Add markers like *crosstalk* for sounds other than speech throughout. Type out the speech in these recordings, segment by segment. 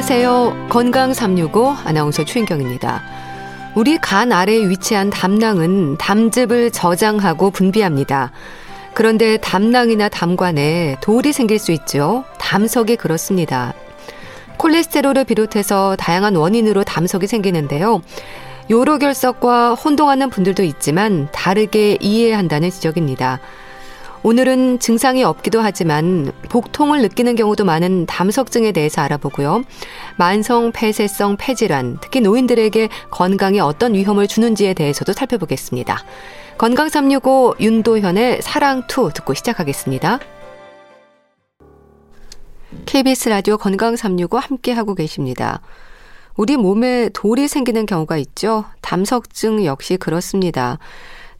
안녕하세요. 건강 365 아나운서 최인경입니다. 우리 간 아래에 위치한 담낭은 담즙을 저장하고 분비합니다. 그런데 담낭이나 담관에 돌이 생길 수 있죠. 담석이 그렇습니다. 콜레스테롤을 비롯해서 다양한 원인으로 담석이 생기는데요. 요로결석과 혼동하는 분들도 있지만 다르게 이해해야 한다는 지적입니다. 오늘은 증상이 없기도 하지만 복통을 느끼는 경우도 많은 담석증에 대해서 알아보고요. 만성 폐쇄성 폐질환, 특히 노인들에게 건강에 어떤 위험을 주는지에 대해서도 살펴보겠습니다. 건강 365 윤도현의 사랑 Two 듣고 시작하겠습니다. KBS 라디오 건강 365 함께 하고 계십니다. 우리 몸에 돌이 생기는 경우가 있죠. 담석증 역시 그렇습니다.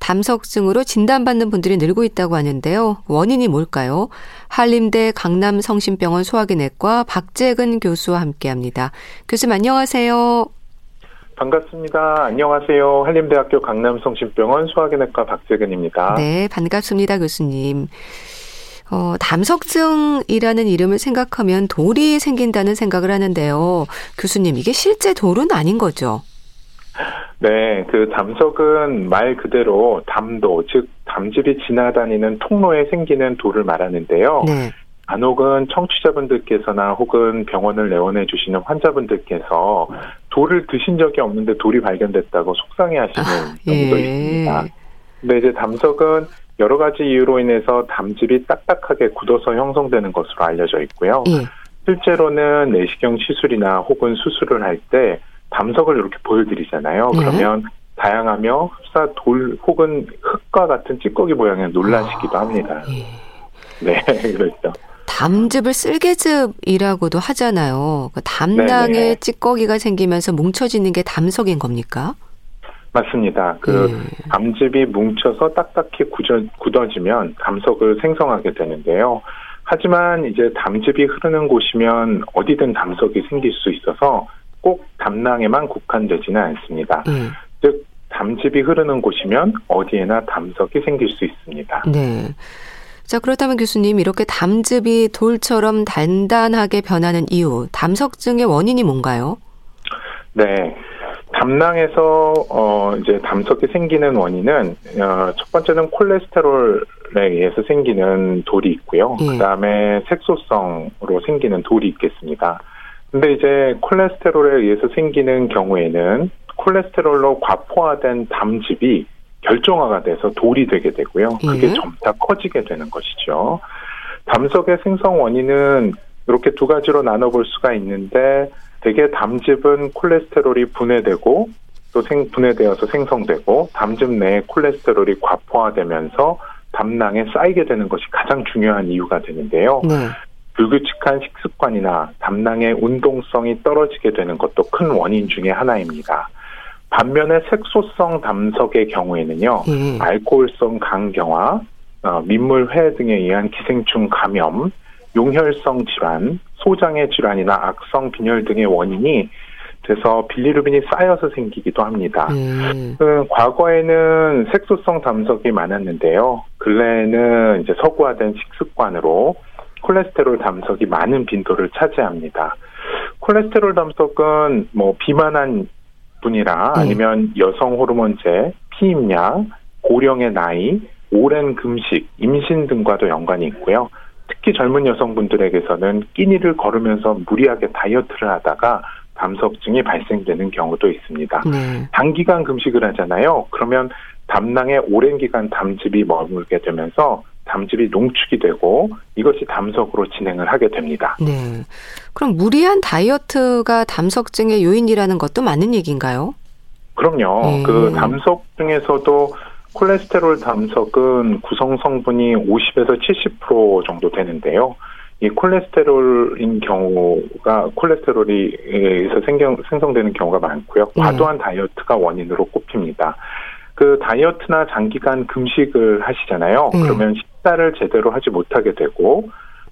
담석증으로 진단받는 분들이 늘고 있다고 하는데요. 원인이 뭘까요? 한림대 강남성심병원 소화기내과 박재근 교수와 함께합니다. 교수님 안녕하세요. 반갑습니다. 안녕하세요. 한림대학교 강남성심병원 소화기내과 박재근입니다. 네, 반갑습니다, 교수님. 어, 담석증이라는 이름을 생각하면 돌이 생긴다는 생각을 하는데요. 교수님, 이게 실제 돌은 아닌 거죠? 네, 그 담석은 말 그대로 담도, 즉 담즙이 지나다니는 통로에 생기는 돌을 말하는데요. 네. 간혹은 청취자분들께서나 혹은 병원을 내원해 주시는 환자분들께서 돌을 드신 적이 없는데 돌이 발견됐다고 속상해하시는 아, 경우도 예. 있습니다. 근데 이제 담석은 여러 가지 이유로 인해서 담즙이 딱딱하게 굳어서 형성되는 것으로 알려져 있고요. 예. 실제로는 내시경 시술이나 혹은 수술을 할 때 담석을 이렇게 보여드리잖아요. 네. 그러면 다양하며 흡사 돌 혹은 흙과 같은 찌꺼기 모양에 놀라시기도 아, 합니다. 예. 네, *laughs* 그렇죠. 담즙을 쓸개즙이라고도 하잖아요. 그 담낭에 네네. 찌꺼기가 생기면서 뭉쳐지는 게 담석인 겁니까? 맞습니다. 그 예. 담즙이 뭉쳐서 딱딱히 굳어, 굳어지면 담석을 생성하게 되는데요. 하지만 이제 담즙이 흐르는 곳이면 어디든 담석이 생길 수 있어서 꼭 담낭에만 국한되지는 않습니다. 네. 즉 담즙이 흐르는 곳이면 어디에나 담석이 생길 수 있습니다. 네. 자, 그렇다면 교수님, 이렇게 담즙이 돌처럼 단단하게 변하는 이유, 담석증의 원인이 뭔가요? 네. 담낭에서 어 이제 담석이 생기는 원인은 어, 첫 번째는 콜레스테롤에 의해서 생기는 돌이 있고요. 예. 그다음에 색소성으로 생기는 돌이 있겠습니다. 근데 이제 콜레스테롤에 의해서 생기는 경우에는 콜레스테롤로 과포화된 담즙이 결정화가 돼서 돌이 되게 되고요. 그게 예. 점차 커지게 되는 것이죠. 담석의 생성 원인은 이렇게 두 가지로 나눠볼 수가 있는데 대개 담즙은 콜레스테롤이 분해되고 또 생, 분해되어서 생성되고 담즙 내에 콜레스테롤이 과포화되면서 담낭에 쌓이게 되는 것이 가장 중요한 이유가 되는데요. 네. 불규칙한 식습관이나 담낭의 운동성이 떨어지게 되는 것도 큰 원인 중의 하나입니다. 반면에 색소성 담석의 경우에는요, 음. 알코올성 간경화, 어, 민물회 등에 의한 기생충 감염, 용혈성 질환, 소장의 질환이나 악성 빈혈 등의 원인이 돼서 빌리루빈이 쌓여서 생기기도 합니다. 음. 음, 과거에는 색소성 담석이 많았는데요. 근래에는 이제 서구화된 식습관으로 콜레스테롤 담석이 많은 빈도를 차지합니다. 콜레스테롤 담석은 뭐 비만한 분이나 네. 아니면 여성 호르몬제, 피임약, 고령의 나이, 오랜 금식, 임신 등과도 연관이 있고요. 특히 젊은 여성분들에게서는 끼니를 걸으면서 무리하게 다이어트를 하다가 담석증이 발생되는 경우도 있습니다. 네. 단기간 금식을 하잖아요. 그러면 담낭에 오랜 기간 담즙이 머물게 되면서 담즙이 농축이 되고 이것이 담석으로 진행을 하게 됩니다. 네. 그럼 무리한 다이어트가 담석증의 요인이라는 것도 맞는 얘기인가요? 그럼요. 네. 그 담석 중에서도 콜레스테롤 담석은 구성 성분이 50에서 70% 정도 되는데요. 이 콜레스테롤인 경우가 콜레스테롤이 에서 생경, 생성되는 경우가 많고요. 네. 과도한 다이어트가 원인으로 꼽힙니다. 그 다이어트나 장기간 금식을 하시잖아요. 네. 그러면 식사를 제대로 하지 못하게 되고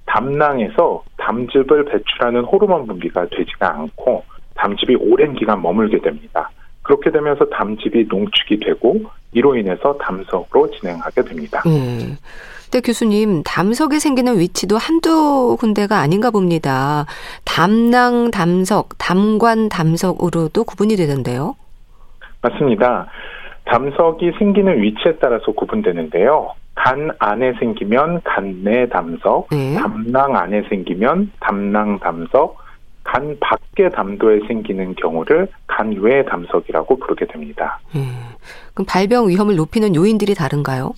담낭에서 담즙을 배출하는 호르몬 분비가 되지가 않고 담즙이 오랜 기간 머물게 됩니다. 그렇게 되면서 담즙이 농축이 되고 이로 인해서 담석으로 진행하게 됩니다. 음. 네, 교수님, 담석이 생기는 위치도 한두 군데가 아닌가 봅니다. 담낭 담석, 담관 담석으로도 구분이 되던데요? 맞습니다. 담석이 생기는 위치에 따라서 구분되는데요. 간 안에 생기면 간내 담석, 네. 담낭 안에 생기면 담낭 담석, 간 밖의 담도에 생기는 경우를 간 외 담석이라고 부르게 됩니다. 음, 그럼 발병 위험을 높이는 요인들이 다른가요?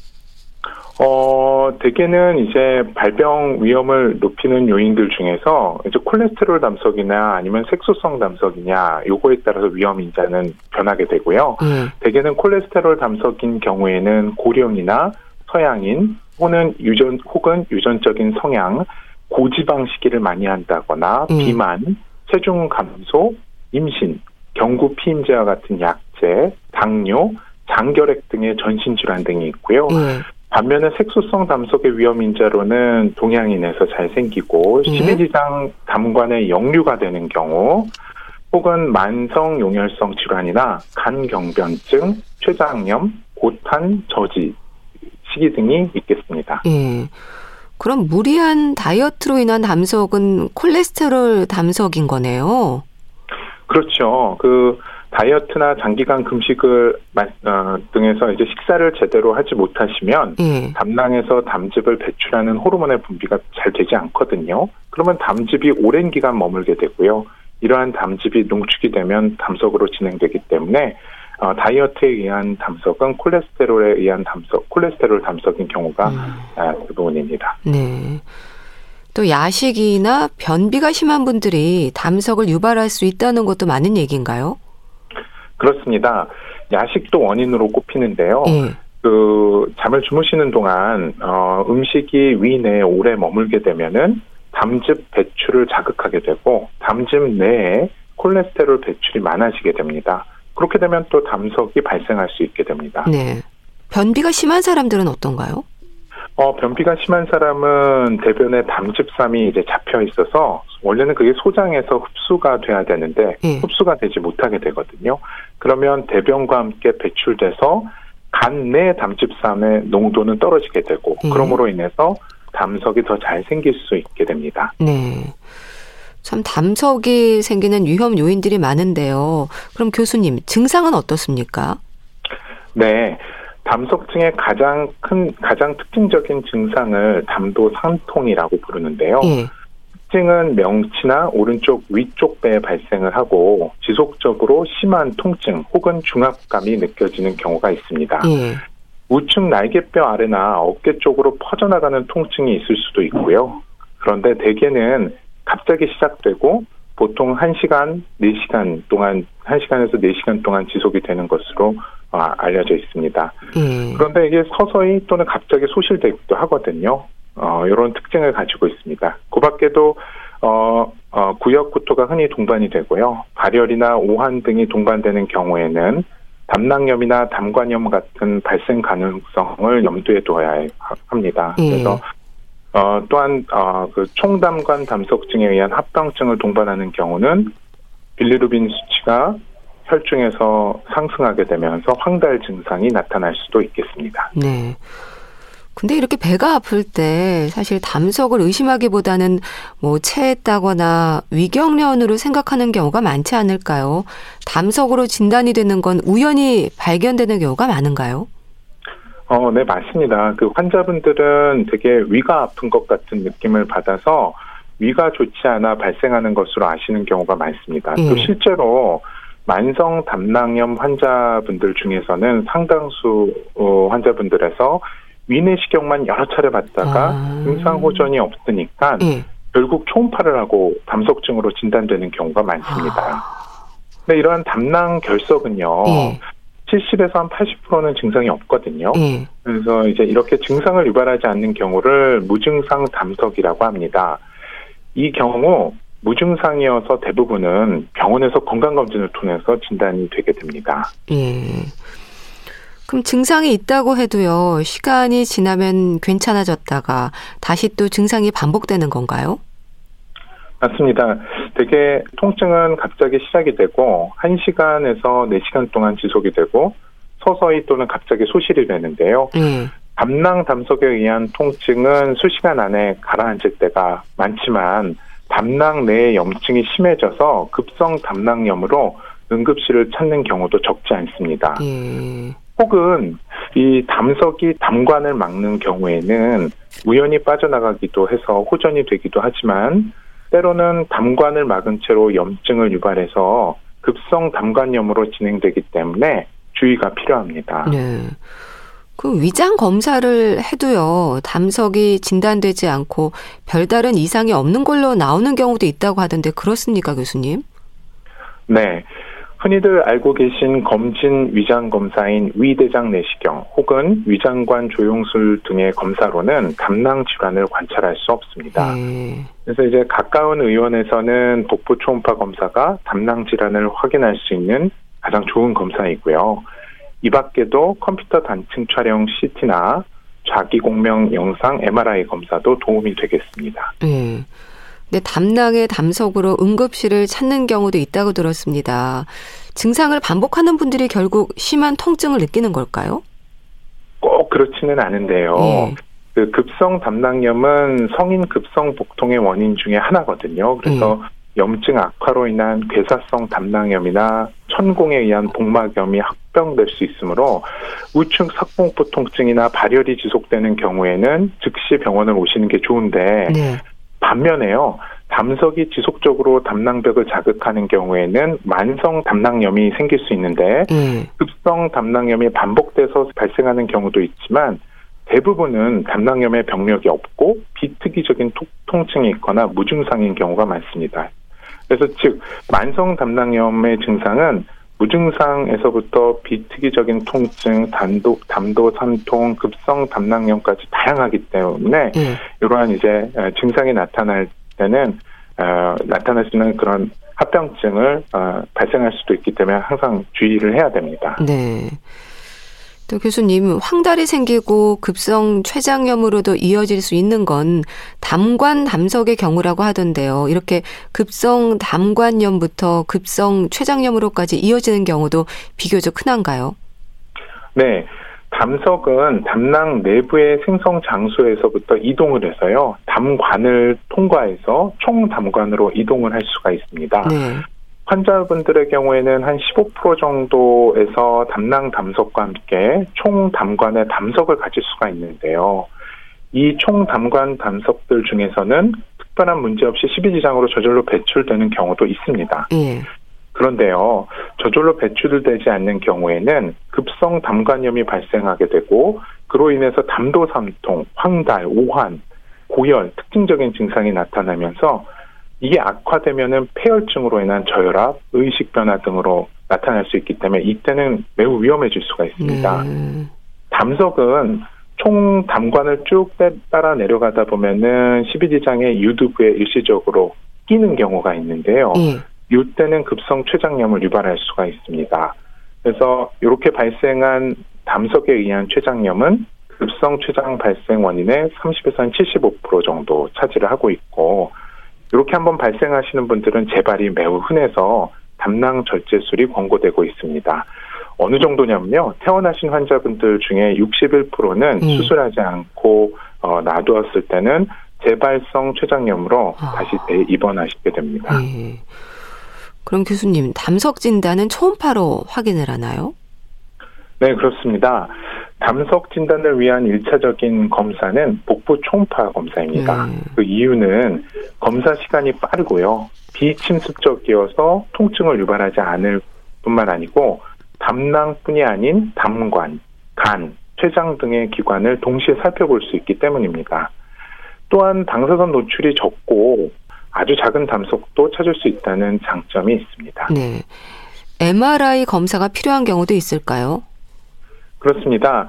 어, 대개는 이제 발병 위험을 높이는 요인들 중에서 이제 콜레스테롤 담석이나 아니면 색소성 담석이냐 요거에 따라서 위험 인자는 변하게 되고요. 음. 대개는 콜레스테롤 담석인 경우에는 고령이나 서양인 혹은 유전 혹은 유전적인 성향, 고지방 식이를 많이 한다거나 음. 비만, 체중 감소, 임신, 경구 피임제와 같은 약제, 당뇨, 장결핵 등의 전신 질환 등이 있고요. 음. 반면에 색소성 담석의 위험 인자로는 동양인에서 잘 생기고 예. 심해지장 담관의 역류가 되는 경우 혹은 만성 용혈성 질환이나 간경변증, 췌장염, 고탄, 저지, 시기 등이 있겠습니다. 예. 그럼 무리한 다이어트로 인한 담석은 콜레스테롤 담석인 거네요. 그렇죠. 그 다이어트나 장기간 금식을 어, 등에서 이제 식사를 제대로 하지 못하시면 예. 담낭에서 담즙을 배출하는 호르몬의 분비가 잘 되지 않거든요. 그러면 담즙이 오랜 기간 머물게 되고요. 이러한 담즙이 농축이 되면 담석으로 진행되기 때문에 어, 다이어트에 의한 담석은 콜레스테롤에 의한 담석, 콜레스테롤 담석인 경우가 음. 아, 대부분입니다. 네. 또 야식이나 변비가 심한 분들이 담석을 유발할 수 있다는 것도 많은 얘기인가요? 그렇습니다. 야식도 원인으로 꼽히는데요. 예. 그 잠을 주무시는 동안 어, 음식이 위 내에 오래 머물게 되면은 담즙 배출을 자극하게 되고 담즙 내에 콜레스테롤 배출이 많아지게 됩니다. 그렇게 되면 또 담석이 발생할 수 있게 됩니다. 네. 변비가 심한 사람들은 어떤가요? 어, 변비가 심한 사람은 대변에 담즙삼이 이제 잡혀 있어서 원래는 그게 소장에서 흡수가 돼야 되는데 예. 흡수가 되지 못하게 되거든요. 그러면 대변과 함께 배출돼서 간 내 담즙삼의 농도는 떨어지게 되고 예. 그러므로 인해서 담석이 더 잘 생길 수 있게 됩니다. 네. 참 담석이 생기는 위험 요인들이 많은데요. 그럼 교수님 증상은 어떻습니까? 네. 담석증의 가장 큰 가장 특징적인 증상을 담도 상통이라고 부르는데요. 예. 특징은 명치나 오른쪽 위쪽 배에 발생을 하고 지속적으로 심한 통증 혹은 중압감이 느껴지는 경우가 있습니다. 예. 우측 날개뼈 아래나 어깨 쪽으로 퍼져나가는 통증이 있을 수도 있고요. 그런데 대개는 갑자기 시작되고 보통 1시간, 4시간 동안, 1시간에서 4시간 동안 지속이 되는 것으로 어, 알려져 있습니다. 음. 그런데 이게 서서히 또는 갑자기 소실되기도 하거든요. 어, 이런 특징을 가지고 있습니다. 그 밖에도, 어, 어, 구역 구토가 흔히 동반이 되고요. 발열이나 오한 등이 동반되는 경우에는 담낭염이나 담관염 같은 발생 가능성을 염두에 둬야 합니다. 예. 그래서 어, 또한 어, 그 총담관 담석증에 의한 합병증을 동반하는 경우는 빌리루빈 수치가 혈중에서 상승하게 되면서 황달 증상이 나타날 수도 있겠습니다. 네. 근데 이렇게 배가 아플 때 사실 담석을 의심하기보다는 뭐 체했다거나 위경련으로 생각하는 경우가 많지 않을까요? 담석으로 진단이 되는 건 우연히 발견되는 경우가 많은가요? 어, 네, 맞습니다. 그 환자분들은 되게 위가 아픈 것 같은 느낌을 받아서 위가 좋지 않아 발생하는 것으로 아시는 경우가 많습니다. 예. 또 실제로 만성 담낭염 환자분들 중에서는 상당수 어, 환자분들에서 위내시경만 여러 차례 받다가 아. 증상 호전이 없으니까 예. 결국 초음파를 하고 담석증으로 진단되는 경우가 많습니다. 아. 근데 이러한 담낭 결석은요. 예. 70에서 한 80%는 증상이 없거든요. 예. 그래서 이제 이렇게 증상을 유발하지 않는 경우를 무증상 담석이라고 합니다. 이 경우 무증상이어서 대부분은 병원에서 건강검진을 통해서 진단이 되게 됩니다. 예. 그럼 증상이 있다고 해도요, 시간이 지나면 괜찮아졌다가 다시 또 증상이 반복되는 건가요? 맞습니다. 되게 통증은 갑자기 시작이 되고 1시간에서 4시간 동안 지속이 되고 서서히 또는 갑자기 소실이 되는데요. 음. 담낭 담석에 의한 통증은 수시간 안에 가라앉을 때가 많지만 담낭 내의 염증이 심해져서 급성 담낭염으로 응급실을 찾는 경우도 적지 않습니다. 예. 혹은 이 담석이 담관을 막는 경우에는 우연히 빠져나가기도 해서 호전이 되기도 하지만 때로는 담관을 막은 채로 염증을 유발해서 급성 담관염으로 진행되기 때문에 주의가 필요합니다. 네. 그 위장 검사를 해도요, 담석이 진단되지 않고 별다른 이상이 없는 걸로 나오는 경우도 있다고 하던데 그렇습니까, 교수님? 네. 흔히들 알고 계신 검진 위장 검사인 위대장 내시경 혹은 위장관 조영술 등의 검사로는 담낭 질환을 관찰할 수 없습니다. 네. 그래서 이제 가까운 의원에서는 복부 초음파 검사가 담낭 질환을 확인할 수 있는 가장 좋은 검사이고요. 이 밖에도 컴퓨터 단층 촬영 CT나 자기 공명 영상 MRI 검사도 도움이 되겠습니다. 네. 네, 담낭의 담석으로 응급실을 찾는 경우도 있다고 들었습니다. 증상을 반복하는 분들이 결국 심한 통증을 느끼는 걸까요? 꼭 그렇지는 않은데요. 네. 그 급성 담낭염은 성인 급성 복통의 원인 중에 하나거든요. 그래서 네. 염증 악화로 인한 괴사성 담낭염이나 천공에 의한 복막염이 합병될 수 있으므로 우측 석공포 통증이나 발열이 지속되는 경우에는 즉시 병원을 오시는 게 좋은데 네. 반면에요. 담석이 지속적으로 담낭벽을 자극하는 경우에는 만성 담낭염이 생길 수 있는데 음. 급성 담낭염이 반복돼서 발생하는 경우도 있지만 대부분은 담낭염의 병력이 없고 비특이적인 통증이 있거나 무증상인 경우가 많습니다. 그래서 즉 만성 담낭염의 증상은 무증상에서부터 비특이적인 통증, 단도, 담도, 산통, 급성 담낭염까지 다양하기 때문에 네. 이러한 이제 증상이 나타날 때는 어, 나타날 수 있는 그런 합병증을 어, 발생할 수도 있기 때문에 항상 주의를 해야 됩니다. 네. 또 교수님, 황달이 생기고 급성 췌장염으로도 이어질 수 있는 건 담관 담석의 경우라고 하던데요. 이렇게 급성 담관염부터 급성 췌장염으로까지 이어지는 경우도 비교적 흔한가요? 네. 담석은 담낭 내부의 생성 장소에서부터 이동을 해서요. 담관을 통과해서 총담관으로 이동을 할 수가 있습니다. 네. 환자분들의 경우에는 한 15% 정도에서 담낭 담석과 함께 총 담관의 담석을 가질 수가 있는데요. 이 총 담관 담석들 중에서는 특별한 문제 없이 12지장으로 저절로 배출되는 경우도 있습니다. 예. 그런데요, 저절로 배출되지 않는 경우에는 급성 담관염이 발생하게 되고 그로 인해서 담도삼통, 황달, 오한, 고열, 특징적인 증상이 나타나면서 이게 악화되면은 폐혈증으로 인한 저혈압, 의식 변화 등으로 나타날 수 있기 때문에 이때는 매우 위험해질 수가 있습니다. 네. 담석은 총 담관을 쭉 따라 내려가다 보면은 12지장의 유두부에 일시적으로 끼는 경우가 있는데요. 네. 이때는 급성 췌장염을 유발할 수가 있습니다. 그래서 이렇게 발생한 담석에 의한 췌장염은 급성 췌장 발생 원인의 30에서 한75% 정도 차지를 하고 있고 이렇게 한번 발생하시는 분들은 재발이 매우 흔해서 담낭 절제술이 권고되고 있습니다. 어느 정도냐면요. 태어나신 환자분들 중에 61%는 음. 수술하지 않고 어, 놔두었을 때는 재발성 췌장염으로 아. 다시 입원하시게 됩니다. 네. 그럼 교수님, 담석 진단은 초음파로 확인을 하나요? 네, 그렇습니다. 담석 진단을 위한 일차적인 검사는 복부 초음파 검사입니다. 음. 그 이유는 검사 시간이 빠르고요. 비침습적이어서 통증을 유발하지 않을 뿐만 아니고 담낭뿐이 아닌 담관, 간, 췌장 등의 기관을 동시에 살펴볼 수 있기 때문입니다. 또한 방사선 노출이 적고 아주 작은 담석도 찾을 수 있다는 장점이 있습니다. 네. MRI 검사가 필요한 경우도 있을까요? 그렇습니다.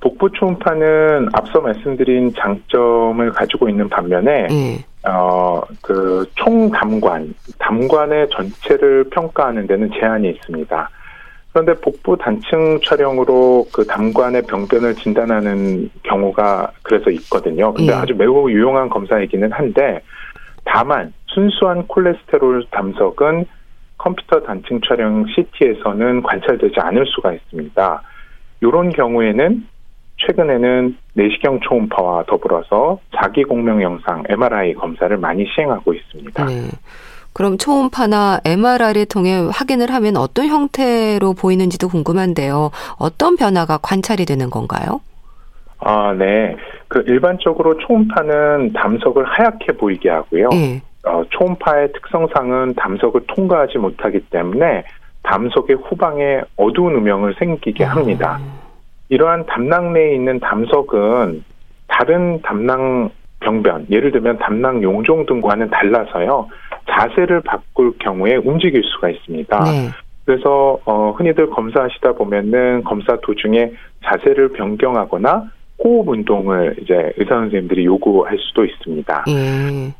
복부 초음파는 앞서 말씀드린 장점을 가지고 있는 반면에 네. 어그 총담관 담관의 전체를 평가하는 데는 제한이 있습니다. 그런데 복부 단층 촬영으로 그 담관의 병변을 진단하는 경우가 그래서 있거든요. 근데 네. 아주 매우 유용한 검사이기는 한데 다만 순수한 콜레스테롤 담석은 컴퓨터 단층 촬영 CT에서는 관찰되지 않을 수가 있습니다. 이런 경우에는 최근에는 내시경 초음파와 더불어서 자기 공명 영상 MRI 검사를 많이 시행하고 있습니다. 네. 그럼 초음파나 MRI를 통해 확인을 하면 어떤 형태로 보이는지도 궁금한데요. 어떤 변화가 관찰이 되는 건가요? 아, 네. 그 일반적으로 초음파는 담석을 하얗게 보이게 하고요. 네. 어, 초음파의 특성상은 담석을 통과하지 못하기 때문에 담석의 후방에 어두운 음영을 생기게 아. 합니다. 아. 이러한 담낭 내에 있는 담석은 다른 담낭 병변, 예를 들면 담낭 용종 등과는 달라서요. 자세를 바꿀 경우에 움직일 수가 있습니다. 네. 그래서 어, 흔히들 검사하시다 보면은 검사 도중에 자세를 변경하거나 호흡 운동을 이제 의사 선생님들이 요구할 수도 있습니다. 네.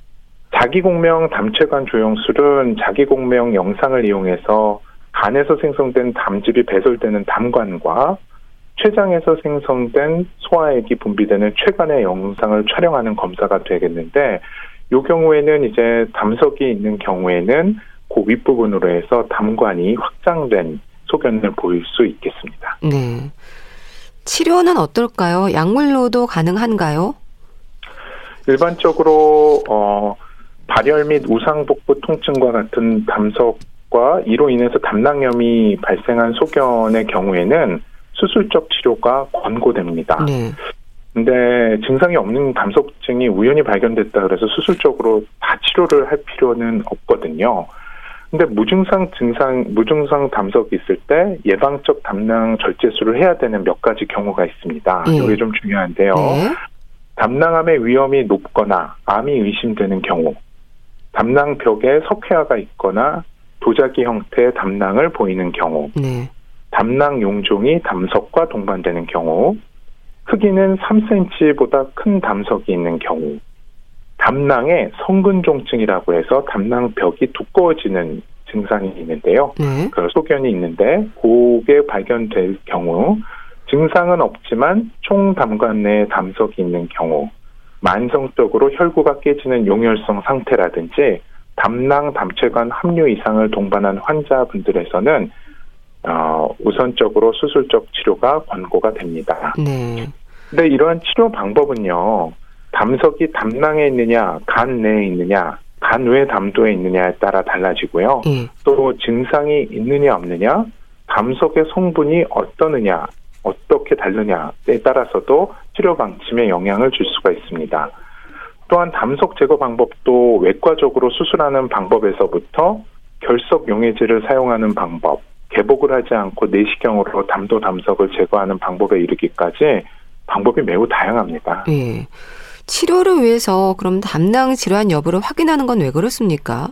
자기공명 담체관 조영술은 자기공명 영상을 이용해서 간에서 생성된 담즙이 배설되는 담관과 췌장에서 생성된 소화액이 분비되는 췌관의 영상을 촬영하는 검사가 되겠는데 이 경우에는 이제 담석이 있는 경우에는 그 윗부분으로 해서 담관이 확장된 소견을 보일 수 있겠습니다. 네. 치료는 어떨까요? 약물로도 가능한가요? 일반적으로 어, 발열 및 우상복부 통증과 같은 담석 과 이로 인해서 담낭염이 발생한 소견의 경우에는 수술적 치료가 권고됩니다. 네. 근데 증상이 없는 담석증이 우연히 발견됐다 그래서 수술적으로 다 치료를 할 필요는 없거든요. 근데 무증상 증상, 무증상 담석이 있을 때 예방적 담낭 절제술을 해야 되는 몇 가지 경우가 있습니다. 네. 이게 좀 중요한데요. 네. 담낭암의 위험이 높거나 암이 의심되는 경우, 담낭벽에 석회화가 있거나 도자기 형태의 담낭을 보이는 경우, 네. 담낭 용종이 담석과 동반되는 경우, 크기는 3cm보다 큰 담석이 있는 경우, 담낭에 성근종증이라고 해서 담낭 벽이 두꺼워지는 증상이 있는데요. 네. 그 소견이 있는데 그게 발견될 경우 증상은 없지만 총담관 내에 담석이 있는 경우 만성적으로 혈구가 깨지는 용혈성 상태라든지 담낭 담체관 함유 이상을 동반한 환자분들에서는 어, 우선적으로 수술적 치료가 권고가 됩니다. 네. 근데 이러한 치료 방법은요, 담석이 담낭에 있느냐, 간 내에 있느냐, 간 외 담도에 있느냐에 따라 달라지고요. 네. 또 증상이 있느냐 없느냐, 담석의 성분이 어떠느냐, 어떻게 다르냐에 따라서도 치료 방침에 영향을 줄 수가 있습니다. 또한 담석 제거 방법도 외과적으로 수술하는 방법에서부터 결석 용해제를 사용하는 방법, 개복을 하지 않고 내시경으로 담도 담석을 제거하는 방법에 이르기까지 방법이 매우 다양합니다. 네. 치료를 위해서 그럼 담낭 질환 여부를 확인하는 건 왜 그렇습니까?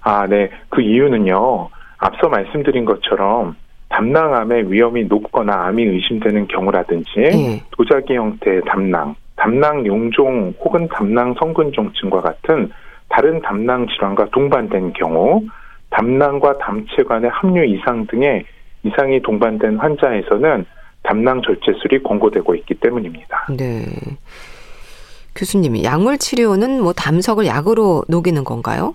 아, 네. 그 이유는요. 앞서 말씀드린 것처럼 담낭암의 위험이 높거나 암이 의심되는 경우라든지 네. 도자기 형태의 담낭, 담낭 용종 혹은 담낭 성근종증과 같은 다른 담낭 질환과 동반된 경우 담낭과 담체관의 함유 이상 등의 이상이 동반된 환자에서는 담낭 절제술이 권고되고 있기 때문입니다. 네. 교수님이 약물 치료는 뭐 담석을 약으로 녹이는 건가요?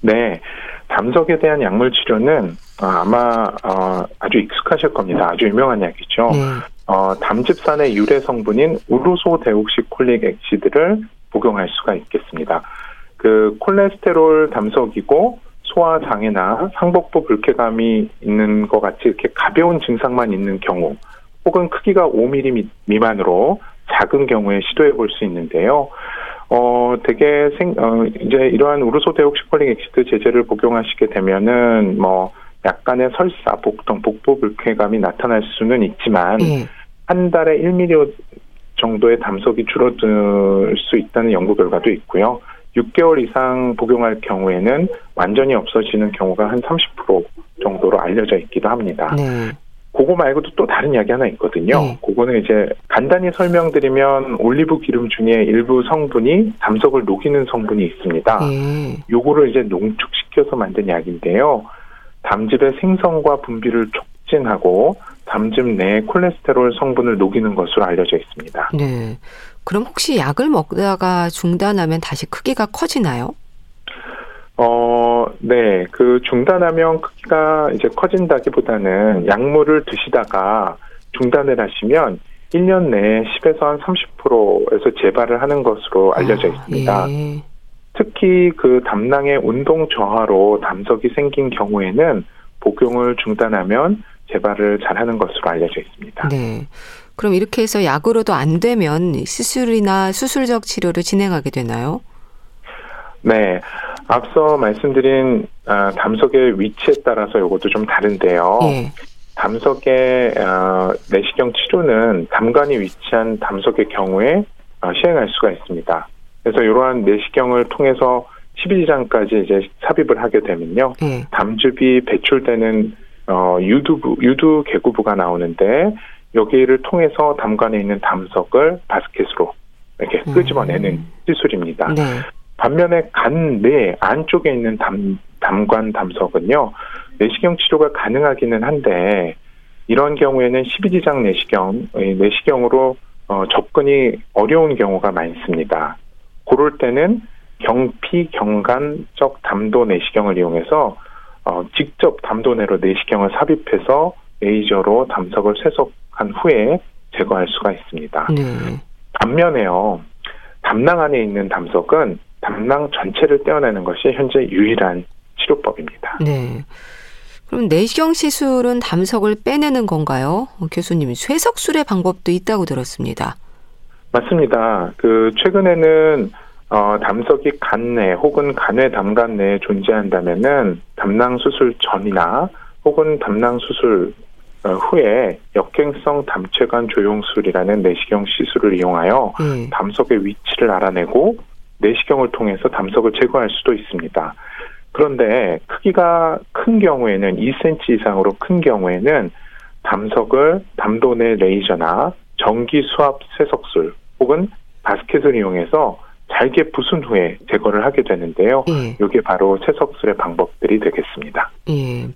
네. 담석에 대한 약물 치료는 어, 아마 어, 아주 익숙하실 겁니다. 아주 유명한 약이죠. 네. 어, 담즙산의 유래 성분인 우르소 데옥시 콜릭 액시드를 복용할 수가 있겠습니다. 그 콜레스테롤 담석이고 소화 장애나 상복부 불쾌감이 있는 것 같이 이렇게 가벼운 증상만 있는 경우 혹은 크기가 5mm 미만으로 작은 경우에 시도해 볼 수 있는데요. 어, 되게 생, 어, 이제 이러한 ursodeoxycholic acid 제제를 복용하시게 되면은 뭐 약간의 설사, 복통, 복부 불쾌감이 나타날 수는 있지만 네. 한 달에 1mm 정도의 담석이 줄어들 수 있다는 연구 결과도 있고요. 6개월 이상 복용할 경우에는 완전히 없어지는 경우가 한 30% 정도로 알려져 있기도 합니다. 네. 그거 말고도 또 다른 이야기 하나 있거든요. 네. 그거는 이제 간단히 설명드리면 올리브 기름 중에 일부 성분이 담석을 녹이는 성분이 있습니다. 네. 요거를 이제 농축시켜서 만든 약인데요. 담즙의 생성과 분비를 촉진하고 담즙 내 콜레스테롤 성분을 녹이는 것으로 알려져 있습니다. 네. 그럼 혹시 약을 먹다가 중단하면 다시 크기가 커지나요? 어, 네. 그 중단하면 크기가 이제 커진다기보다는 약물을 드시다가 중단을 하시면 1년 내에 10에서 한 30%에서 재발을 하는 것으로 알려져 아, 있습니다. 아, 예. 특히 그 담낭의 운동 저하로 담석이 생긴 경우에는 복용을 중단하면 재발을 잘하는 것으로 알려져 있습니다. 네. 그럼 이렇게 해서 약으로도 안 되면 수술이나 수술적 치료를 진행하게 되나요? 네. 앞서 말씀드린 아, 담석의 위치에 따라서 이것도 좀 다른데요. 예. 담석의 어, 내시경 치료는 담관이 위치한 담석의 경우에 어, 시행할 수가 있습니다. 그래서 이러한 내시경을 통해서 12지장까지 이제 삽입을 하게 되면요. 예. 담즙이 배출되는 어, 유두부, 유두 개구부가 나오는데 여기를 통해서 담관에 있는 담석을 바스켓으로 이렇게 음. 끄집어내는 음. 시술입니다. 네. 반면에 간 내 안쪽에 있는 담, 담관 담석은요, 내시경 치료가 가능하기는 한데, 이런 경우에는 12지장 내시경, 내시경으로 어, 접근이 어려운 경우가 많습니다. 그럴 때는 경피 경관적 담도 내시경을 이용해서 어, 직접 담도내로 내시경을 삽입해서 레이저로 담석을 쇠속한 후에 제거할 수가 있습니다. 네. 반면에요, 담낭 안에 있는 담석은 담낭 전체를 떼어내는 것이 현재 유일한 치료법입니다. 네. 그럼 내시경 시술은 담석을 빼내는 건가요? 교수님, 쇠석술의 방법도 있다고 들었습니다. 맞습니다. 그 최근에는 어, 담석이 간내 혹은 간외 담간 내에 존재한다면은 담낭 수술 전이나 혹은 담낭 수술 어, 후에 역행성 담체관 조용술이라는 내시경 시술을 이용하여 음. 담석의 위치를 알아내고 내시경을 통해서 담석을 제거할 수도 있습니다. 그런데 크기가 큰 경우에는 2cm 이상으로 큰 경우에는 담석을 담도 내 레이저나 전기 수압 쇠석술 혹은 바스켓을 이용해서 잘게 부순 후에 제거를 하게 되는데요. 예. 이게 바로 쇠석술의 방법들이 되겠습니다. 예.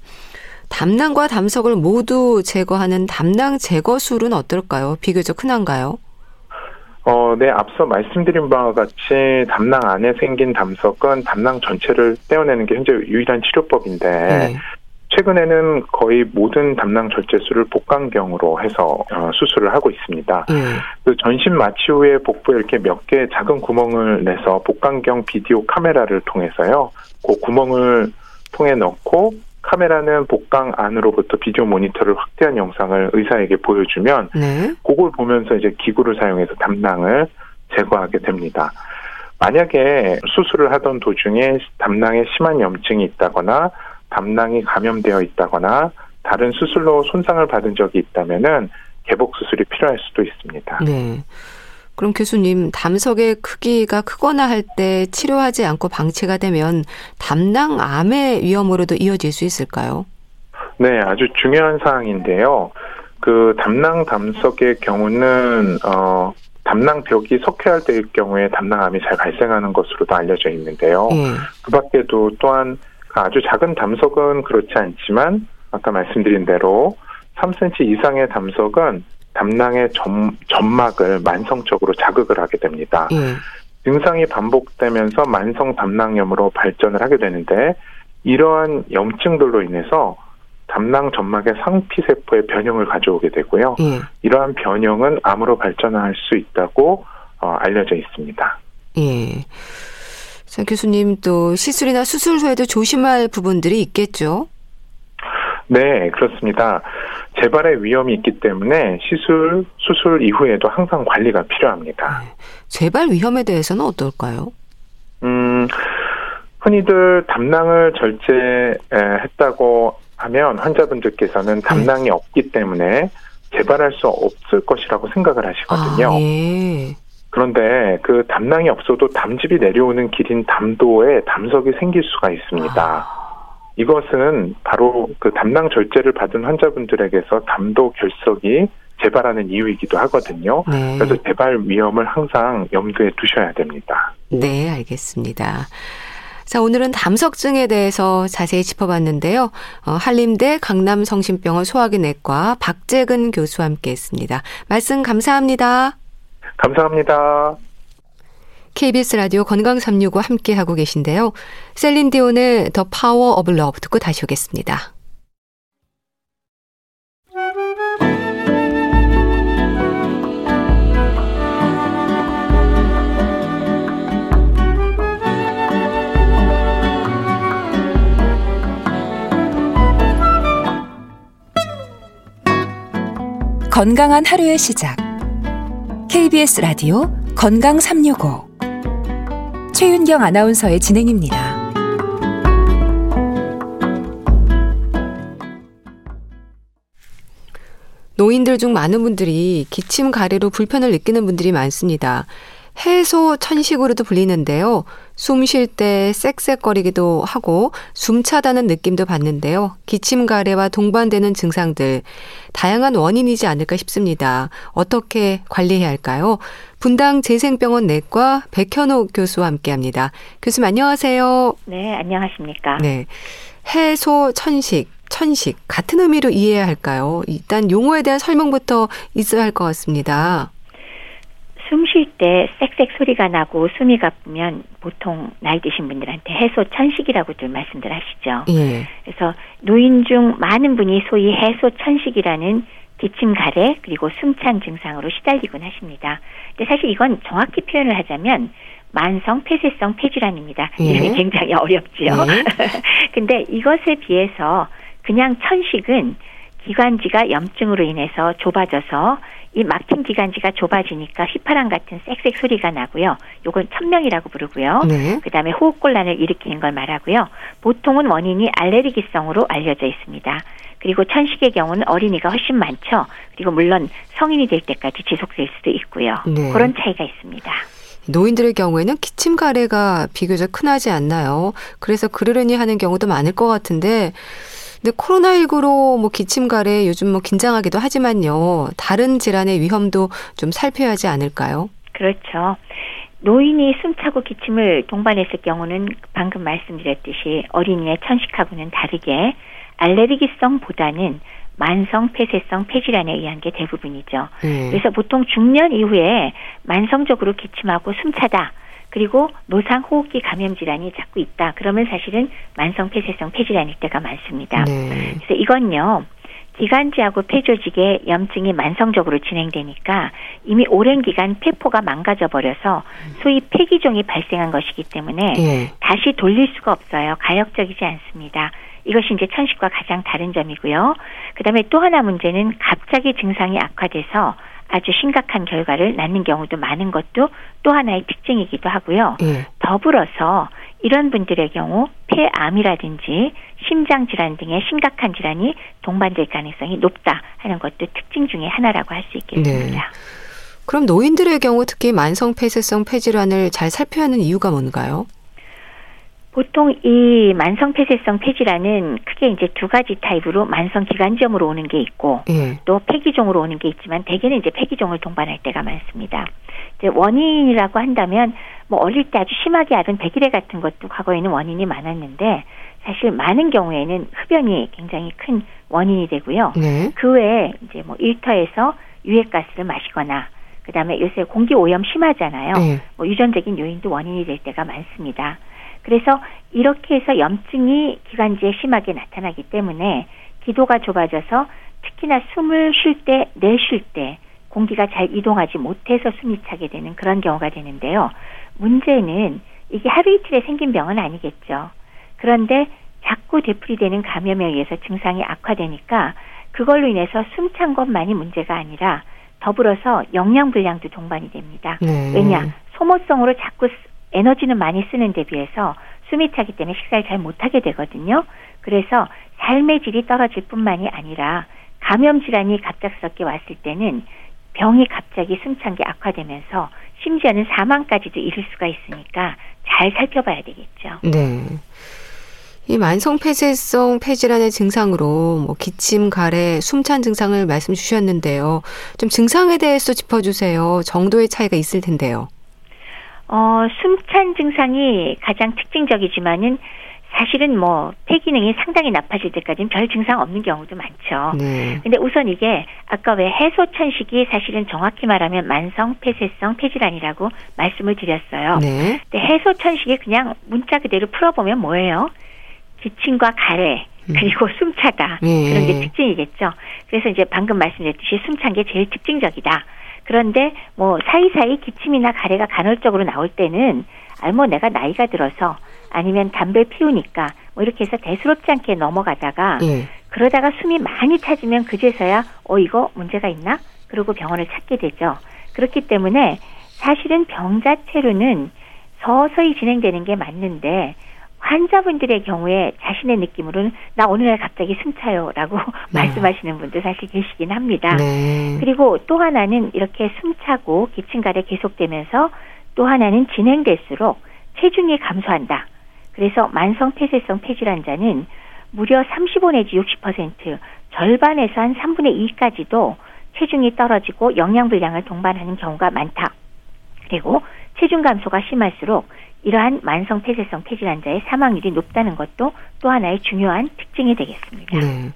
담낭과 담석을 모두 제거하는 담낭 제거술은 어떨까요? 비교적 흔한가요? 어, 네, 앞서 말씀드린 바와 같이 담낭 안에 생긴 담석은 담낭 전체를 떼어내는 게 현재 유일한 치료법인데, 네. 최근에는 거의 모든 담낭 절제술을 복강경으로 해서 어, 수술을 하고 있습니다. 네. 그 전신 마취 후에 복부에 이렇게 몇 개 작은 구멍을 내서 복강경 비디오 카메라를 통해서요, 그 구멍을 통해 넣고 카메라는 복강 안으로부터 비디오 모니터를 확대한 영상을 의사에게 보여주면 네. 그걸 보면서 이제 기구를 사용해서 담낭을 제거하게 됩니다. 만약에 수술을 하던 도중에 담낭에 심한 염증이 있다거나 담낭이 감염되어 있다거나 다른 수술로 손상을 받은 적이 있다면은 개복 수술이 필요할 수도 있습니다. 네. 그럼 교수님, 담석의 크기가 크거나 할 때 치료하지 않고 방치가 되면 담낭암의 위험으로도 이어질 수 있을까요? 네, 아주 중요한 사항인데요. 그 담낭 담석의 경우는 어 담낭 벽이 석회할 때의 경우에 담낭암이 잘 발생하는 것으로도 알려져 있는데요. 예. 그밖에도 또한 아주 작은 담석은 그렇지 않지만 아까 말씀드린 대로 3cm 이상의 담석은 담낭의 점, 점막을 만성적으로 자극을 하게 됩니다. 예. 증상이 반복되면서 만성 담낭염으로 발전을 하게 되는데 이러한 염증들로 인해서 담낭 점막의 상피 세포의 변형을 가져오게 되고요. 예. 이러한 변형은 암으로 발전할 수 있다고 어, 알려져 있습니다. 예. 자, 교수님 또 시술이나 수술 후에도 조심할 부분들이 있겠죠? 네, 그렇습니다. 재발의 위험이 있기 때문에 시술, 수술 이후에도 항상 관리가 필요합니다. 네. 재발 위험에 대해서는 어떨까요? 음, 흔히들 담낭을 절제했다고 하면 환자분들께서는 담낭이 네. 없기 때문에 재발할 수 없을 것이라고 생각을 하시거든요. 아, 예. 그런데 그 담낭이 없어도 담즙이 내려오는 길인 담도에 담석이 생길 수가 있습니다. 아. 이것은 바로 그 담낭 절제를 받은 환자분들에게서 담도 결석이 재발하는 이유이기도 하거든요. 네. 그래서 재발 위험을 항상 염두에 두셔야 됩니다. 네, 알겠습니다. 자, 오늘은 담석증에 대해서 자세히 짚어봤는데요. 어, 한림대 강남성심병원 소화기내과 박재근 교수와 함께 했습니다. 말씀 감사합니다. 감사합니다. KBS 라디오 건강 365 함께 하고 계신데요. 셀린 디온의 The Power of Love 듣고 다시 오겠습니다. 건강한 하루의 시작. KBS 라디오 건강 365. 최윤경 아나운서의 진행입니다. 노인들 중 많은 분들이 기침 가래로 불편을 느끼는 분들이 많습니다. 해소 천식으로도 불리는데요. 숨 쉴 때 쌕쌕거리기도 하고 숨 차다는 느낌도 받는데요. 기침 가래와 동반되는 증상들 다양한 원인이지 않을까 싶습니다. 어떻게 관리해야 할까요? 분당 재생병원 내과 백현옥 교수와 함께합니다. 교수님 안녕하세요. 네, 안녕하십니까? 네. 해소 천식 천식 같은 의미로 이해해야 할까요? 일단 용어에 대한 설명부터 있어야 할 것 같습니다. 숨 쉴 때 쌕쌕 소리가 나고 숨이 가쁘면 보통 나이 드신 분들한테 해소 천식이라고들 말씀들 하시죠. 예. 그래서 노인 중 많은 분이 소위 해소 천식이라는 기침 가래 그리고 숨찬 증상으로 시달리곤 하십니다. 근데 사실 이건 정확히 표현을 하자면 만성 폐쇄성 폐질환입니다. 예. 이름이 굉장히 어렵지요. 예. *laughs* 근데 이것에 비해서 그냥 천식은 기관지가 염증으로 인해서 좁아져서 이 막힌 기관지가 좁아지니까 휘파람 같은 쌕쌕 소리가 나고요. 요건 천명이라고 부르고요. 네. 그다음에 호흡곤란을 일으키는 걸 말하고요. 보통은 원인이 알레르기성으로 알려져 있습니다. 그리고 천식의 경우는 어린이가 훨씬 많죠. 그리고 물론 성인이 될 때까지 지속될 수도 있고요. 네. 그런 차이가 있습니다. 노인들의 경우에는 기침 가래가 비교적 흔하지 않나요? 그래서 그러려니 하는 경우도 많을 것 같은데 근데 코로나19로 뭐 기침 가래 요즘 뭐 긴장하기도 하지만요. 다른 질환의 위험도 좀 살펴야 하지 않을까요? 그렇죠. 노인이 숨차고 기침을 동반했을 경우는 방금 말씀드렸듯이 어린이의 천식하고는 다르게 알레르기성보다는 만성 폐쇄성 폐질환에 의한 게 대부분이죠. 네. 그래서 보통 중년 이후에 만성적으로 기침하고 숨차다. 그리고 노상 호흡기 감염 질환이 자꾸 있다. 그러면 사실은 만성 폐쇄성 폐질환일 때가 많습니다. 네. 그래서 이건요. 기관지하고 폐조직에 염증이 만성적으로 진행되니까 이미 오랜 기간 폐포가 망가져 버려서 소위 폐기종이 발생한 것이기 때문에 네. 다시 돌릴 수가 없어요. 가역적이지 않습니다. 이것이 이제 천식과 가장 다른 점이고요. 그다음에 또 하나 문제는 갑자기 증상이 악화돼서 아주 심각한 결과를 낳는 경우도 많은 것도 또 하나의 특징이기도 하고요. 예. 더불어서 이런 분들의 경우 폐암이라든지 심장 질환 등의 심각한 질환이 동반될 가능성이 높다 하는 것도 특징 중의 하나라고 할 수 있겠습니다. 네. 그럼 노인들의 경우 특히 만성 폐쇄성 폐질환을 잘 살펴야 하는 이유가 뭔가요? 보통 이 만성 폐쇄성 폐질환은 크게 이제 두 가지 타입으로 만성 기관지염으로 오는 게 있고 예. 또 폐기종으로 오는 게 있지만 대개는 이제 폐기종을 동반할 때가 많습니다. 이제 원인이라고 한다면 뭐 어릴 때 아주 심하게 앓은 백일해 같은 것도 과거에는 원인이 많았는데 사실 많은 경우에는 흡연이 굉장히 큰 원인이 되고요. 네. 그 외에 이제 뭐 일터에서 유해가스를 마시거나 그다음에 요새 공기 오염 심하잖아요. 네. 뭐 유전적인 요인도 원인이 될 때가 많습니다. 그래서 이렇게 해서 염증이 기관지에 심하게 나타나기 때문에 기도가 좁아져서 특히나 숨을 쉴 때, 내쉴 때 공기가 잘 이동하지 못해서 숨이 차게 되는 그런 경우가 되는데요. 문제는 이게 하루 이틀에 생긴 병은 아니겠죠. 그런데 자꾸 되풀이되는 감염에 의해서 증상이 악화되니까 그걸로 인해서 숨 찬 것만이 문제가 아니라 더불어서 영양 불량도 동반이 됩니다. 네. 왜냐 소모성으로 자꾸 에너지는 많이 쓰는 데 비해서 숨이 차기 때문에 식사를 잘 못하게 되거든요. 그래서 삶의 질이 떨어질 뿐만이 아니라 감염 질환이 갑작스럽게 왔을 때는 병이 갑자기 숨찬 게 악화되면서 심지어는 사망까지도 이를 수가 있으니까 잘 살펴봐야 되겠죠. 네. 이 만성 폐쇄성 폐질환의 증상으로 뭐 기침, 가래, 숨찬 증상을 말씀 주셨는데요. 좀 증상에 대해서 짚어주세요. 정도의 차이가 있을 텐데요. 어, 숨찬 증상이 가장 특징적이지만은 사실은 뭐 폐기능이 상당히 나빠질 때까지는 별 증상 없는 경우도 많죠. 네. 근데 우선 이게 아까 왜 해소 천식이 사실은 정확히 말하면 만성 폐쇄성 폐질환이라고 말씀을 드렸어요. 네. 근데 해소 천식이 그냥 문자 그대로 풀어보면 뭐예요? 기침과 가래 음. 그리고 *laughs* 숨차다 네. 그런 게 특징이겠죠. 그래서 이제 방금 말씀드렸듯이 숨찬 게 제일 특징적이다. 그런데 뭐 사이사이 기침이나 가래가 간헐적으로 나올 때는 아 뭐 내가 나이가 들어서 아니면 담배 피우니까 뭐 이렇게 해서 대수롭지 않게 넘어가다가 예. 그러다가 숨이 많이 차지면 그제서야 어 이거 문제가 있나? 그러고 병원을 찾게 되죠. 그렇기 때문에 사실은 병 자체로는 서서히 진행되는 게 맞는데 환자분들의 경우에 자신의 느낌으로는 나 오늘날 갑자기 숨차요라고 *laughs* 네. 말씀하시는 분도 사실 계시긴 합니다. 네. 그리고 또 하나는 이렇게 숨차고 기침가래 계속되면서 또 하나는 진행될수록 체중이 감소한다. 그래서 만성 폐쇄성 폐질환자는 무려 35 내지 60% 절반에서 한 3분의 2까지도 체중이 떨어지고 영양 불량을 동반하는 경우가 많다. 그리고 체중 감소가 심할수록 이러한 만성 폐쇄성 폐질 환자의 사망률이 높다는 것도 또 하나의 중요한 특징이 되겠습니다. 네.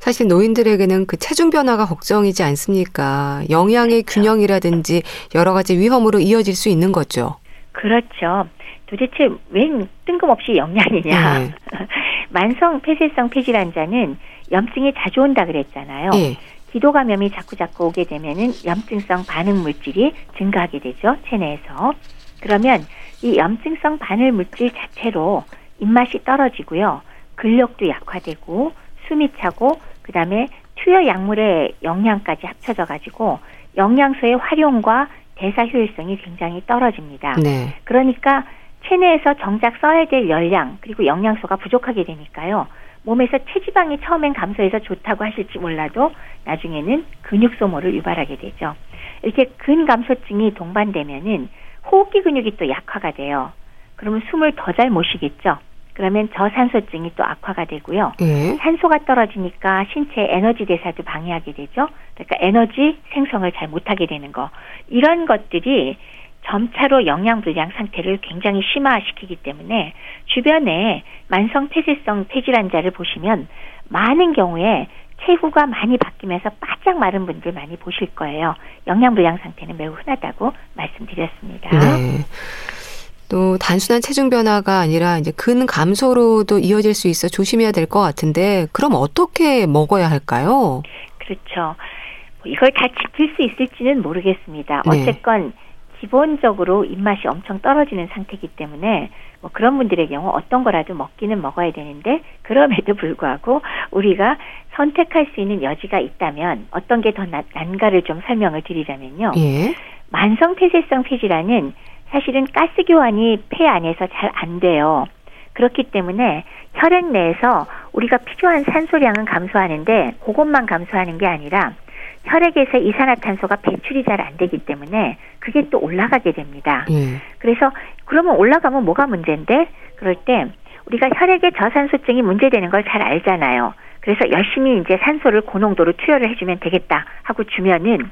사실 노인들에게는 그 체중 변화가 걱정이지 않습니까? 영양의 그렇죠. 균형이라든지 여러 가지 위험으로 이어질 수 있는 거죠. 그렇죠. 도대체 웬 뜬금없이 영양이냐. 네. *laughs* 만성 폐쇄성 폐질 환자는 염증이 자주 온다 그랬잖아요. 네. 기도 감염이 자꾸 자꾸 오게 되면은 염증성 반응 물질이 증가하게 되죠. 체내에서. 그러면 이 염증성 반응 물질 자체로 입맛이 떨어지고요. 근력도 약화되고 숨이 차고 그다음에 투여 약물의 영양까지 합쳐져 가지고 영양소의 활용과 대사 효율성이 굉장히 떨어집니다. 네. 그러니까 체내에서 정작 써야 될 열량 그리고 영양소가 부족하게 되니까요. 몸에서 체지방이 처음엔 감소해서 좋다고 하실지 몰라도 나중에는 근육 소모를 유발하게 되죠. 이렇게 근감소증이 동반되면은 호흡기 근육이 또 약화가 돼요. 그러면 숨을 더 잘 못 쉬겠죠. 그러면 저산소증이 또 악화가 되고요. 네. 산소가 떨어지니까 신체 에너지 대사도 방해하게 되죠. 그러니까 에너지 생성을 잘 못하게 되는 거. 이런 것들이 점차로 영양 불량 상태를 굉장히 심화시키기 때문에 주변에 만성 폐쇄성 폐질 환자를 보시면 많은 경우에 체구가 많이 바뀌면서 바짝 마른 분들 많이 보실 거예요. 영양 불량 상태는 매우 흔하다고 말씀드렸습니다. 네. 또 단순한 체중 변화가 아니라 이제 근 감소로도 이어질 수 있어 조심해야 될 것 같은데 그럼 어떻게 먹어야 할까요? 그렇죠. 뭐 이걸 다 지킬 수 있을지는 모르겠습니다. 네. 어쨌건 기본적으로 입맛이 엄청 떨어지는 상태이기 때문에 뭐 그런 분들의 경우 어떤 거라도 먹기는 먹어야 되는데 그럼에도 불구하고 우리가 선택할 수 있는 여지가 있다면 어떤 게 더 난가를 좀 설명을 드리자면요. 예. 만성 폐쇄성 폐질환은 사실은 가스 교환이 폐 안에서 잘 안 돼요. 그렇기 때문에 혈액 내에서 우리가 필요한 산소량은 감소하는데 그것만 감소하는 게 아니라 혈액에서 이산화탄소가 배출이 잘 안 되기 때문에 그게 또 올라가게 됩니다. 예. 그래서 그러면 올라가면 뭐가 문제인데 그럴 때 우리가 혈액의 저산소증이 문제되는 걸 잘 알잖아요. 그래서 열심히 이제 산소를 고농도로 투여를 해주면 되겠다 하고 주면은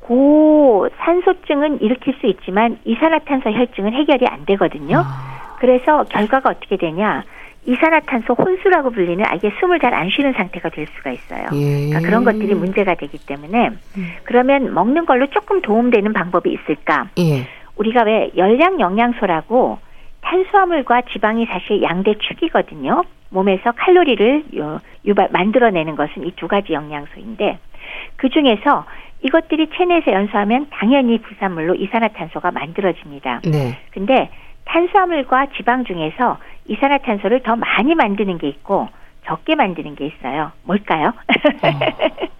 고 산소증은 일으킬 수 있지만 이산화탄소 혈증은 해결이 안 되거든요. 아. 그래서 결과가 어떻게 되냐? 이산화탄소 혼수라고 불리는 아예 숨을 잘 안 쉬는 상태가 될 수가 있어요. 예. 그러니까 그런 것들이 문제가 되기 때문에 음. 그러면 먹는 걸로 조금 도움되는 방법이 있을까? 예. 우리가 왜 열량 영양소라고 탄수화물과 지방이 사실 양대 축이거든요. 몸에서 칼로리를 유발 만들어내는 것은 이 두 가지 영양소인데 그 중에서 이것들이 체내에서 연소하면 당연히 부산물로 이산화탄소가 만들어집니다. 네. 근데 탄수화물과 지방 중에서 이산화탄소를 더 많이 만드는 게 있고 적게 만드는 게 있어요. 뭘까요? 어,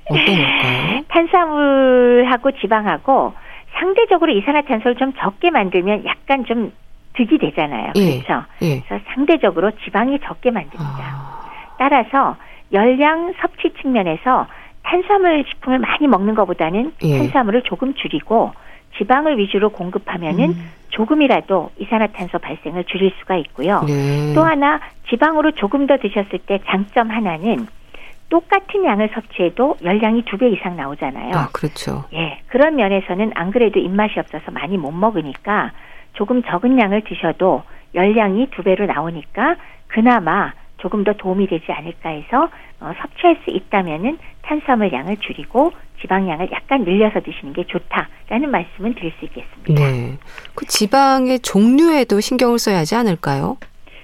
어떤 걸까요? *laughs* 탄수화물하고 지방하고 상대적으로 이산화탄소를 좀 적게 만들면 약간 좀 득이 되잖아요. 예, 그렇죠? 예. 그래서 상대적으로 지방이 적게 만듭니다. 아... 따라서 열량 섭취 측면에서 탄수화물 식품을 많이 먹는 것보다는 예. 탄수화물을 조금 줄이고 지방을 위주로 공급하면은 음. 조금이라도 이산화탄소 발생을 줄일 수가 있고요. 네. 또 하나 지방으로 조금 더 드셨을 때 장점 하나는 똑같은 양을 섭취해도 열량이 두 배 이상 나오잖아요. 아, 그렇죠. 예. 그런 면에서는 안 그래도 입맛이 없어서 많이 못 먹으니까 조금 적은 양을 드셔도 열량이 두 배로 나오니까 그나마 조금 더 도움이 되지 않을까 해서 어, 섭취할 수 있다면은 탄수화물 양을 줄이고 지방량을 약간 늘려서 드시는 게 좋다라는 말씀은 드릴 수 있겠습니다. 네. 그 지방의 종류에도 신경을 써야 하지 않을까요?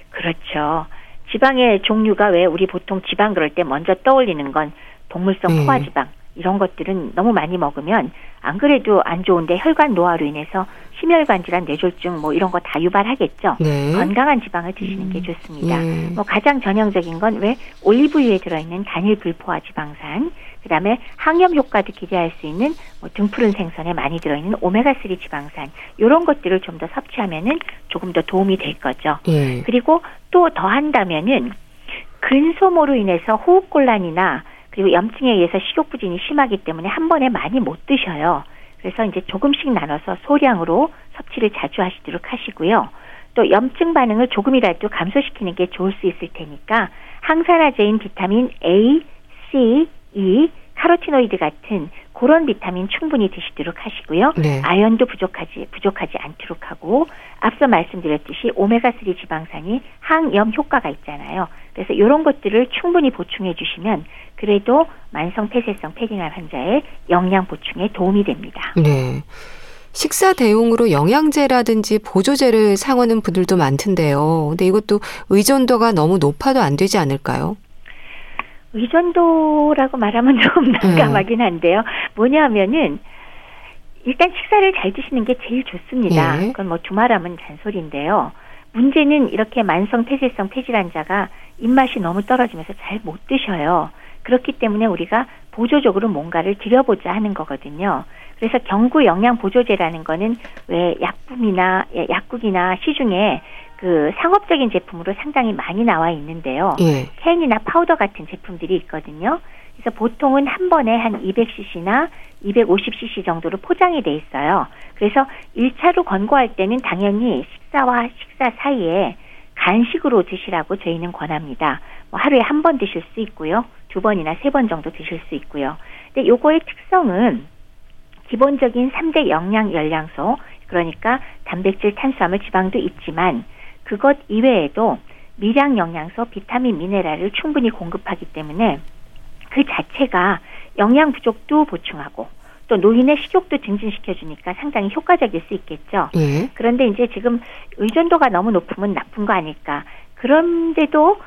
그렇죠. 지방의 종류가 왜 우리 보통 지방 그럴 때 먼저 떠올리는 건 동물성 네. 포화지방 이런 것들은 너무 많이 먹으면 안 그래도 안 좋은데 혈관 노화로 인해서 심혈관 질환, 뇌졸중 뭐 이런 거 다 유발하겠죠. 네. 건강한 지방을 드시는 게 음. 좋습니다. 네. 뭐 가장 전형적인 건 왜 올리브유에 들어있는 단일 불포화 지방산, 그다음에 항염 효과도 기대할 수 있는 뭐 등푸른 생선에 많이 들어있는 오메가 3 지방산 이런 것들을 좀 더 섭취하면은 조금 더 도움이 될 거죠. 네. 그리고 또 더 한다면은 근소모로 인해서 호흡곤란이나 그리고 염증에 의해서 식욕부진이 심하기 때문에 한 번에 많이 못 드셔요. 그래서 이제 조금씩 나눠서 소량으로 섭취를 자주 하시도록 하시고요. 또 염증 반응을 조금이라도 감소시키는 게 좋을 수 있을 테니까 항산화제인 비타민 A, C, E, 카로티노이드 같은 그런 비타민 충분히 드시도록 하시고요. 네. 아연도 부족하지 부족하지 않도록 하고 앞서 말씀드렸듯이 오메가 3 지방산이 항염 효과가 있잖아요. 그래서 이런 것들을 충분히 보충해 주시면 그래도 만성 폐쇄성 폐기날 환자의 영양 보충에 도움이 됩니다. 네. 식사 대용으로 영양제라든지 보조제를 사용하는 분들도 많던데요. 근데 이것도 의존도가 너무 높아도 안 되지 않을까요? 의존도라고 말하면 *laughs* 좀 난감하긴 네. 한데요. 뭐냐면은 일단 식사를 잘 드시는 게 제일 좋습니다. 예. 그건 뭐 두말하면 잔소리인데요. 문제는 이렇게 만성 폐쇄성 폐질환자가 입맛이 너무 떨어지면서 잘 못 드셔요. 그렇기 때문에 우리가 보조적으로 뭔가를 드려보자 하는 거거든요. 그래서 경구 영양 보조제라는 거는 왜 약품이나 예, 약국이나 시중에 그 상업적인 제품으로 상당히 많이 나와 있는데요. 예. 캔이나 파우더 같은 제품들이 있거든요. 그래서 보통은 한 번에 한 200cc나 250cc 정도로 포장이 돼 있어요. 그래서 1차로 권고할 때는 당연히 식사와 식사 사이에 간식으로 드시라고 저희는 권합니다. 뭐 하루에 한 번 드실 수 있고요. 두 번이나 세 번 정도 드실 수 있고요. 근데 요거의 특성은 기본적인 3대 영양 열량소 그러니까 단백질, 탄수화물, 지방도 있지만 그것 이외에도 미량 영양소, 비타민, 미네랄을 충분히 공급하기 때문에 그 자체가 영양 부족도 보충하고 또 노인의 식욕도 증진시켜 주니까 상당히 효과적일 수 있겠죠. 예. 그런데 이제 지금 의존도가 너무 높으면 나쁜 거 아닐까. 그런데도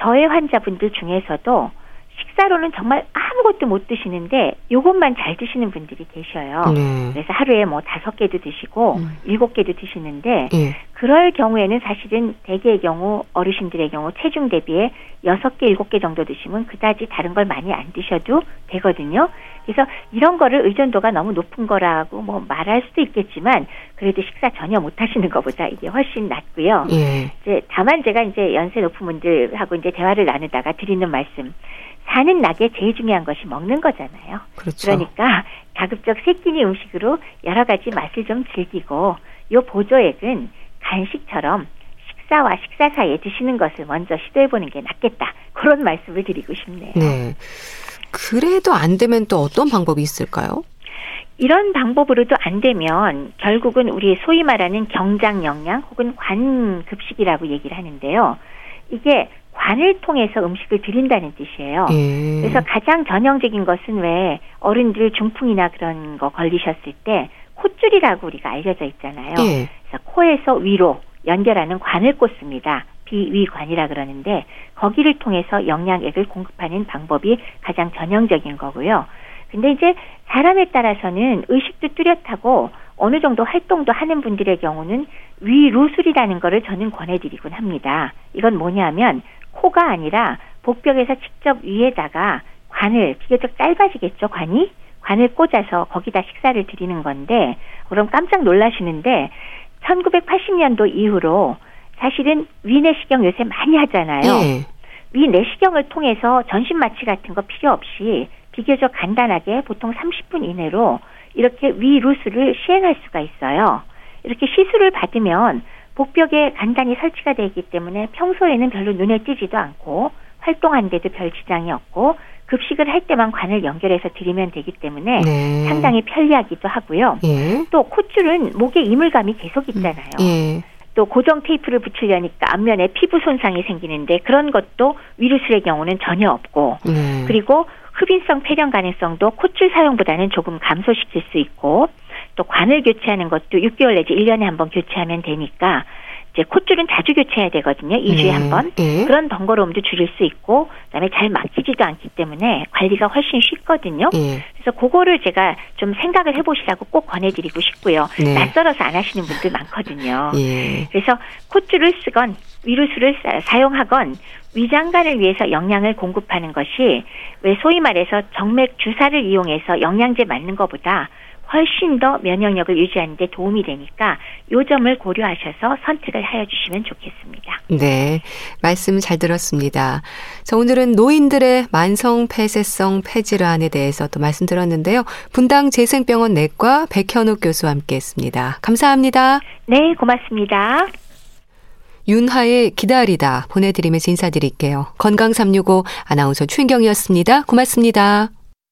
저의 환자분들 중에서도 식사로는 정말 아무것도 못 드시는데 요것만 잘 드시는 분들이 계셔요. 네. 그래서 하루에 뭐 다섯 개도 드시고 음. 일곱 개도 드시는데 네. 그럴 경우에는 사실은 대개의 경우 어르신들의 경우 체중 대비에 여섯 개 일곱 개 정도 드시면 그다지 다른 걸 많이 안 드셔도 되거든요. 그래서 이런 거를 의존도가 너무 높은 거라고 뭐 말할 수도 있겠지만 그래도 식사 전혀 못 하시는 것보다 이게 훨씬 낫고요. 예. 이제 다만 제가 이제 연세 높은 분들하고 이제 대화를 나누다가 드리는 말씀 사는 낙에 제일 중요한 것이 먹는 거잖아요. 그렇죠. 그러니까 가급적 새끼니 음식으로 여러 가지 맛을 좀 즐기고 요 보조액은 간식처럼 식사와 식사 사이에 드시는 것을 먼저 시도해 보는 게 낫겠다. 그런 말씀을 드리고 싶네요. 네. 그래도 안 되면 또 어떤 방법이 있을까요? 이런 방법으로도 안 되면 결국은 우리 소위 말하는 경장 영양 혹은 관급식이라고 얘기를 하는데요. 이게 관을 통해서 음식을 드린다는 뜻이에요. 예. 그래서 가장 전형적인 것은 왜 어른들 중풍이나 그런 거 걸리셨을 때 콧줄이라고 우리가 알려져 있잖아요. 예. 그래서 코에서 위로 연결하는 관을 꽂습니다. 비위관이라 그러는데 거기를 통해서 영양액을 공급하는 방법이 가장 전형적인 거고요. 근데 이제 사람에 따라서는 의식도 뚜렷하고 어느 정도 활동도 하는 분들의 경우는 위루술이라는 거를 저는 권해드리곤 합니다. 이건 뭐냐면 코가 아니라 복벽에서 직접 위에다가 관을 비교적 짧아지겠죠 관이 관을 꽂아서 거기다 식사를 드리는 건데 그럼 깜짝 놀라시는데 1980년도 이후로 사실은 위내시경 요새 많이 하잖아요. 네. 위내시경을 통해서 전신 마취 같은 거 필요 없이 비교적 간단하게 보통 30분 이내로 이렇게 위루스를 시행할 수가 있어요. 이렇게 시술을 받으면 복벽에 간단히 설치가 되어 있기 때문에 평소에는 별로 눈에 띄지도 않고 활동하는데도 별 지장이 없고 급식을 할 때만 관을 연결해서 드리면 되기 때문에 네. 상당히 편리하기도 하고요. 예. 또 콧줄은 목에 이물감이 계속 있잖아요. 예. 또 고정 테이프를 붙이려니까 앞면에 피부 손상이 생기는데 그런 것도 위루스의 경우는 전혀 없고 네. 그리고 흡인성 폐렴 가능성도 콧줄 사용보다는 조금 감소시킬 수 있고 또 관을 교체하는 것도 6개월 내지 1년에 한 번 교체하면 되니까 이제 콧줄은 자주 교체해야 되거든요. 2주에 네. 한 번. 네. 그런 번거로움도 줄일 수 있고 그다음에 잘 막히지도 않기 때문에 관리가 훨씬 쉽거든요. 네. 그래서 그거를 제가 좀 생각을 해보시라고 꼭 권해드리고 싶고요. 네. 낯설어서 안 하시는 분들 많거든요. 예. 그래서 콧줄을 쓰건 위루스를 사용하건 위장관을 위해서 영양을 공급하는 것이 왜 소위 말해서 정맥 주사를 이용해서 영양제 맞는 것보다 훨씬 더 면역력을 유지하는 데 도움이 되니까 요 점을 고려하셔서 선택을 하여 주시면 좋겠습니다. 네. 말씀 잘 들었습니다. 자, 오늘은 노인들의 만성 폐쇄성 폐질환에 대해서 또 말씀드렸는데요. 분당 재생병원 내과 백현욱 교수와 함께 했습니다. 감사합니다. 네, 고맙습니다. 윤하의 기다리다 보내드리면서 인사드릴게요. 건강365 아나운서 최인경이었습니다. 고맙습니다.